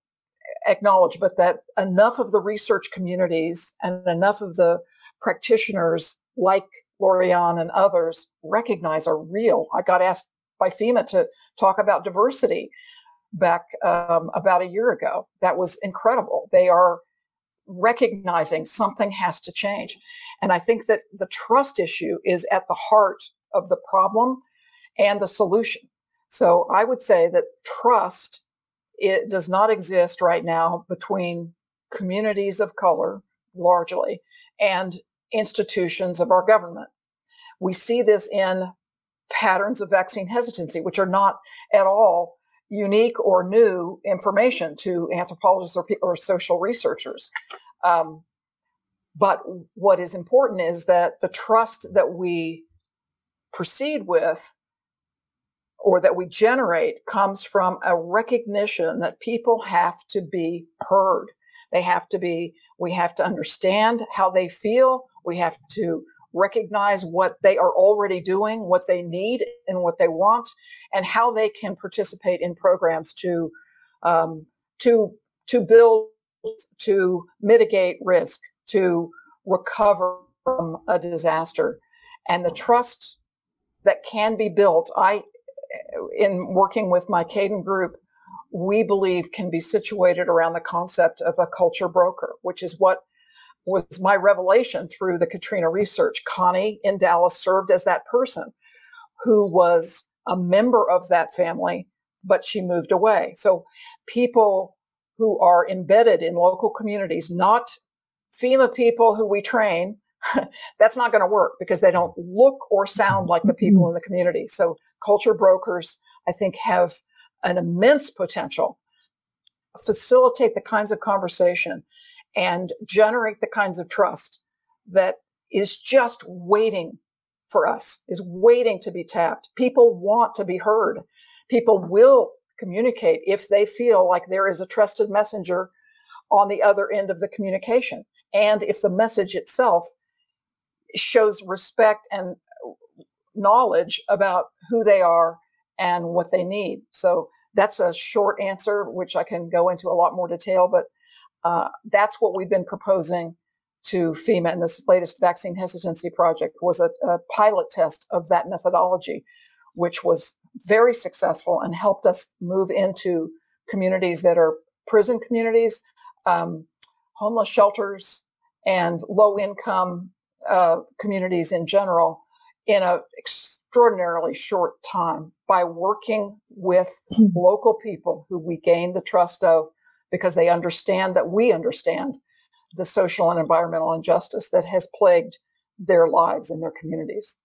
acknowledge, but that enough of the research communities and enough of the practitioners like Laurian and others recognize are real. I got asked by FEMA to talk about diversity back um, about a year ago. That was incredible. They are recognizing something has to change. And I think that the trust issue is at the heart of the problem and the solution. So I would say that trust it does not exist right now between communities of color largely and institutions of our government. We see this in patterns of vaccine hesitancy, which are not at all unique or new information to anthropologists or, or social researchers. Um, but what is important is that the trust that we proceed with or that we generate comes from a recognition that people have to be heard. They have to be, we have to understand how they feel. We have to recognize what they are already doing, what they need, and what they want, and how they can participate in programs to um, to to build, to mitigate risk, to recover from a disaster, and the trust that can be built. I, in working with my CADAN group, we believe can be situated around the concept of a culture broker, which is what was my revelation through the Katrina research. Connie in Dallas served as that person who was a member of that family, but she moved away. So people who are embedded in local communities, not FEMA people who we train, that's not going to work because they don't look or sound like the people in the community. So culture brokers, I think, have an immense potential facilitate the kinds of conversation and generate the kinds of trust that is just waiting for us, is waiting to be tapped. People want to be heard. People will communicate if they feel like there is a trusted messenger on the other end of the communication. And if the message itself shows respect and knowledge about who they are and what they need. So that's a short answer, which I can go into a lot more detail, but uh, that's what we've been proposing to FEMA in this latest vaccine hesitancy project was a, a pilot test of that methodology, which was very successful and helped us move into communities that are prison communities, um, homeless shelters, and low income uh, communities in general in an extraordinarily short time by working with local people who we gained the trust of because they understand that we understand the social and environmental injustice that has plagued their lives and their communities.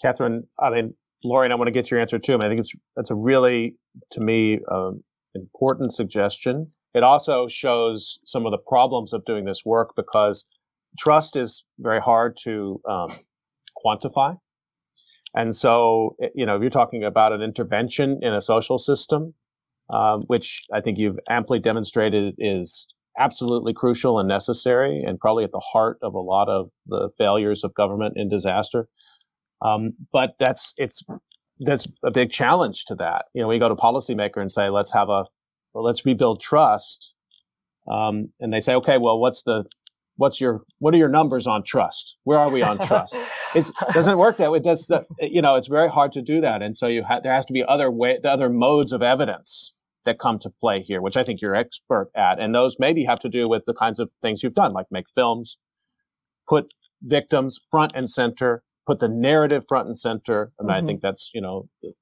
Katherine, I mean, Lori, I want to get your answer too. I, mean, I think it's that's a really, to me, um, important suggestion. It also shows some of the problems of doing this work because trust is very hard to um, quantify. And so, you know, if you're talking about an intervention in a social system, um, which I think you've amply demonstrated is absolutely crucial and necessary, and probably at the heart of a lot of the failures of government in disaster. Um, but that's it's there's a big challenge to that. You know, we go to policymaker and say, let's have a well, let's rebuild trust, um, and they say, okay, well, what's the what's your what are your numbers on trust? Where are we on trust? it doesn't work that way. It does, you know, it's very hard to do that, and so you ha- there has to be other way, other modes of evidence that come to play here, which I think you're expert at. And those maybe have to do with the kinds of things you've done, like make films, put victims front and center, put the narrative front and center. And mm-hmm. I think that's, you know, the,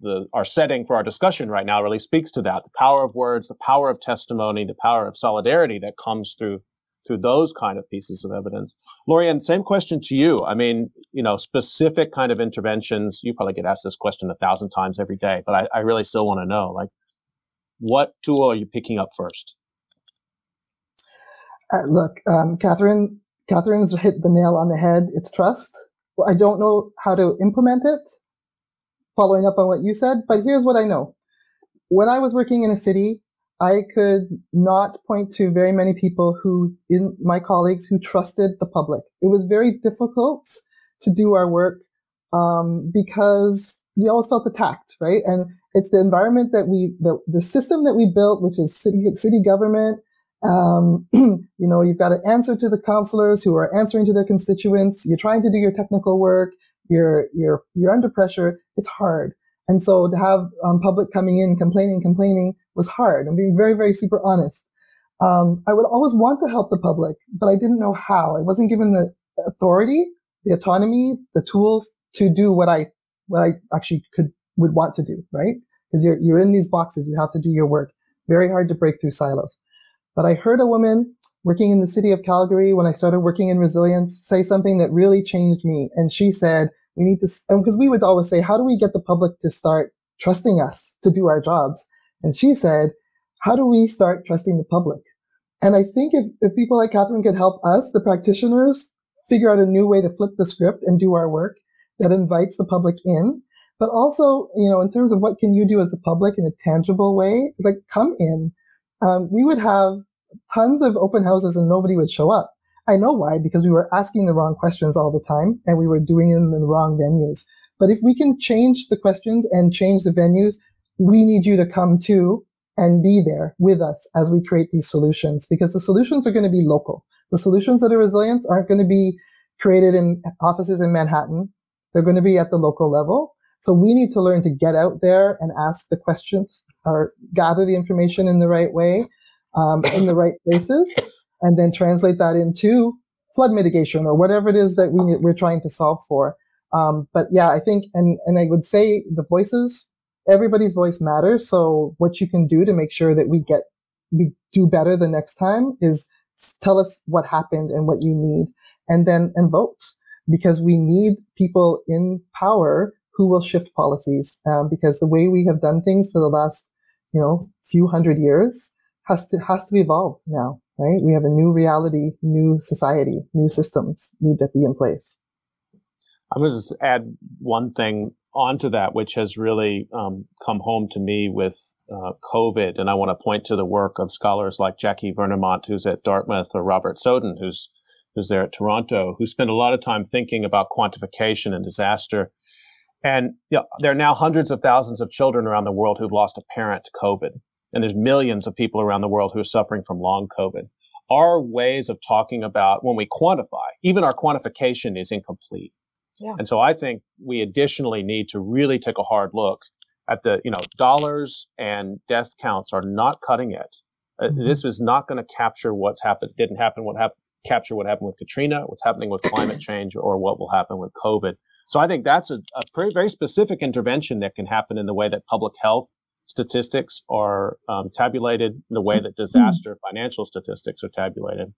the, our setting for our discussion right now really speaks to that. The power of words, the power of testimony, the power of solidarity that comes through through those kind of pieces of evidence. Laurian, same question to you. I mean, you know, specific kind of interventions. You probably get asked this question a thousand times every day, but I, I really still want to know, like, what tool are you picking up first? Uh, look, um, Katherine, Katherine's hit the nail on the head. It's trust. Well, I don't know how to implement it, following up on what you said, but here's what I know. When I was working in a city, I could not point to very many people who, in my colleagues, who trusted the public. It was very difficult to do our work um, because we always felt attacked, right? And it's the environment that we, the, the system that we built, which is city, city government. Um, you know, you've got to answer to the counselors who are answering to their constituents. You're trying to do your technical work. You're, you're, you're under pressure. It's hard. And so to have um, public coming in, complaining, complaining was hard. I'm being very, very super honest. Um, I would always want to help the public, but I didn't know how. I wasn't given the authority, the autonomy, the tools to do what I, what I actually could would want to do, right? Because you're, you're in these boxes. You have to do your work. Very hard to break through silos. But I heard a woman working in the city of Calgary when I started working in resilience say something that really changed me. And she said, we need to, because we would always say, how do we get the public to start trusting us to do our jobs? And she said, how do we start trusting the public? And I think if, if people like Katherine could help us, the practitioners, figure out a new way to flip the script and do our work that invites the public in, but also, you know, in terms of what can you do as the public in a tangible way, like come in. Um, we would have tons of open houses and nobody would show up. I know why, because we were asking the wrong questions all the time and we were doing them in the wrong venues. But if we can change the questions and change the venues, we need you to come too and be there with us as we create these solutions because the solutions are going to be local. The solutions that are resilient aren't going to be created in offices in Manhattan They're going to be at the local level. So we need to learn to get out there and ask the questions or gather the information in the right way, um, in the right places, and then translate that into flood mitigation or whatever it is that we, we're trying to solve for. Um, but yeah, I think, and, and I would say the voices, everybody's voice matters. So what you can do to make sure that we get, we do better the next time is tell us what happened and what you need and then, and vote because we need people in power who will shift policies. Um, because the way we have done things for the last, you know, few hundred years has to, has to evolve now, right? We have a new reality, new society, new systems need to be in place. I'm going to just add one thing onto that, which has really um, come home to me with uh, COVID. And I want to point to the work of scholars like Jackie Wernimont, who's at Dartmouth, or Robert Soden, who's who's there at Toronto, who spend a lot of time thinking about quantification and disaster. And you know, there are now hundreds of thousands of children around the world who've lost a parent to COVID. And there's millions of people around the world who are suffering from long COVID. Our ways of talking about when we quantify, even our quantification is incomplete. Yeah. And so I think we additionally need to really take a hard look at the, you know, dollars and death counts are not cutting it. Uh, mm-hmm. this is not going to capture what's happened, didn't happen, what happened, capture what happened with Katrina, what's happening with climate change, or what will happen with COVID. So I think that's a, a pretty, very specific intervention that can happen in the way that public health statistics are um, tabulated, in the way that mm-hmm. disaster financial statistics are tabulated.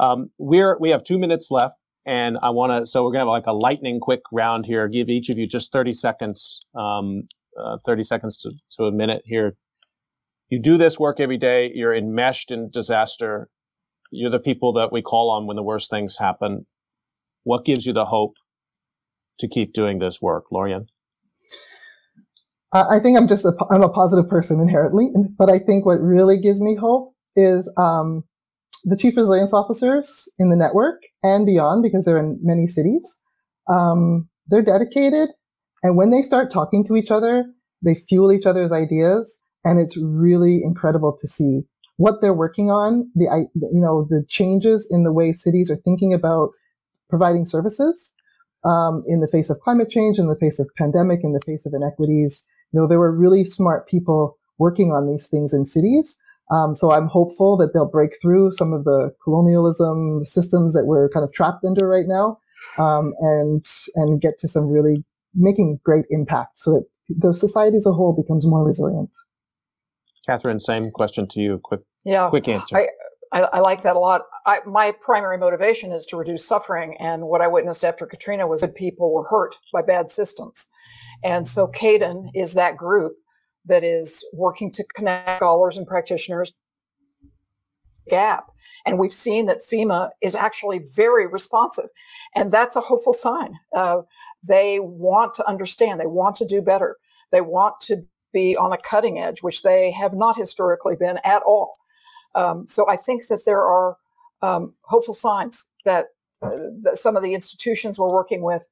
Um, we're we have two minutes left. And I want to, so we're going to have like a lightning quick round here. Give each of you just 30 seconds, um, uh, 30 seconds to, to a minute here. You do this work every day. You're enmeshed in disaster. You're the people that we call on when the worst things happen. What gives you the hope to keep doing this work, Laurian? I think I'm just a, I'm a positive person inherently, but I think what really gives me hope is um, the chief resilience officers in the network and beyond, because they're in many cities, um, they're dedicated. And when they start talking to each other, they fuel each other's ideas. And it's really incredible to see what they're working on, the, you know, the changes in the way cities are thinking about providing services, um, in the face of climate change, in the face of pandemic, in the face of inequities. You know, there were really smart people working on these things in cities. Um, so I'm hopeful that they'll break through some of the colonialism systems that we're kind of trapped under right now, um, and and get to some really making great impact, so that the society as a whole becomes more resilient. Katherine, same question to you. Quick, yeah, quick answer. I, I, I like that a lot. I, my primary motivation is to reduce suffering, and what I witnessed after Katrina was that people were hurt by bad systems, and so CADAN is that group that is working to connect scholars and practitioners gap. And we've seen that FEMA is actually very responsive. And that's a hopeful sign. Uh, they want to understand, they want to do better, they want to be on a cutting edge, which they have not historically been at all. Um, so I think that there are um, hopeful signs that, uh, that some of the institutions we're working with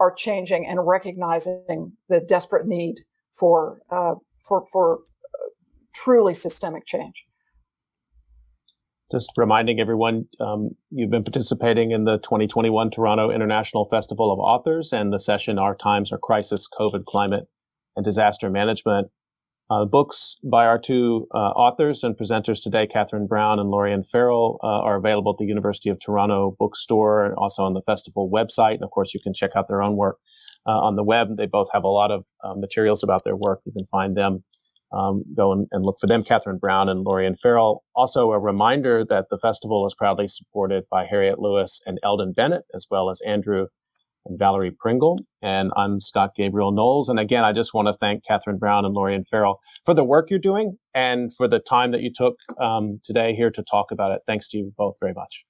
are changing and recognizing the desperate need for uh, for for uh, truly systemic change. Just reminding everyone, um, you've been participating in the 2021 Toronto International Festival of Authors and the session Our Times Are Crisis, COVID, Climate, and Disaster Management. Uh, books by our two uh, authors and presenters today, Katherine Browne and Laurian Farrell, uh, are available at the University of Toronto bookstore and also on the festival website. And of course, you can check out their own work uh, on the web. They both have a lot of uh, materials about their work. You can find them. Um, go and, and, look for them, Katherine Browne and Laurian Farrell. Also, a reminder that the festival is proudly supported by Harriet Lewis and Eldon Bennett, as well as Andrew and Valerie Pringle. And I'm Scott Gabriel Knowles. And again, I just want to thank Katherine Browne and Laurian Farrell for the work you're doing and for the time that you took um, today here to talk about it. Thanks to you both very much.